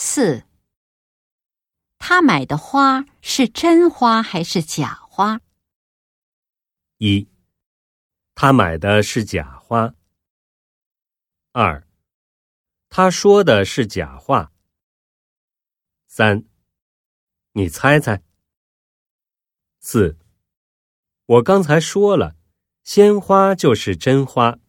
四。他买的花是真花还是假花？一。他买的是假花。二。他说的是假话。三。你猜猜。四。我刚才说了鲜花就是真花。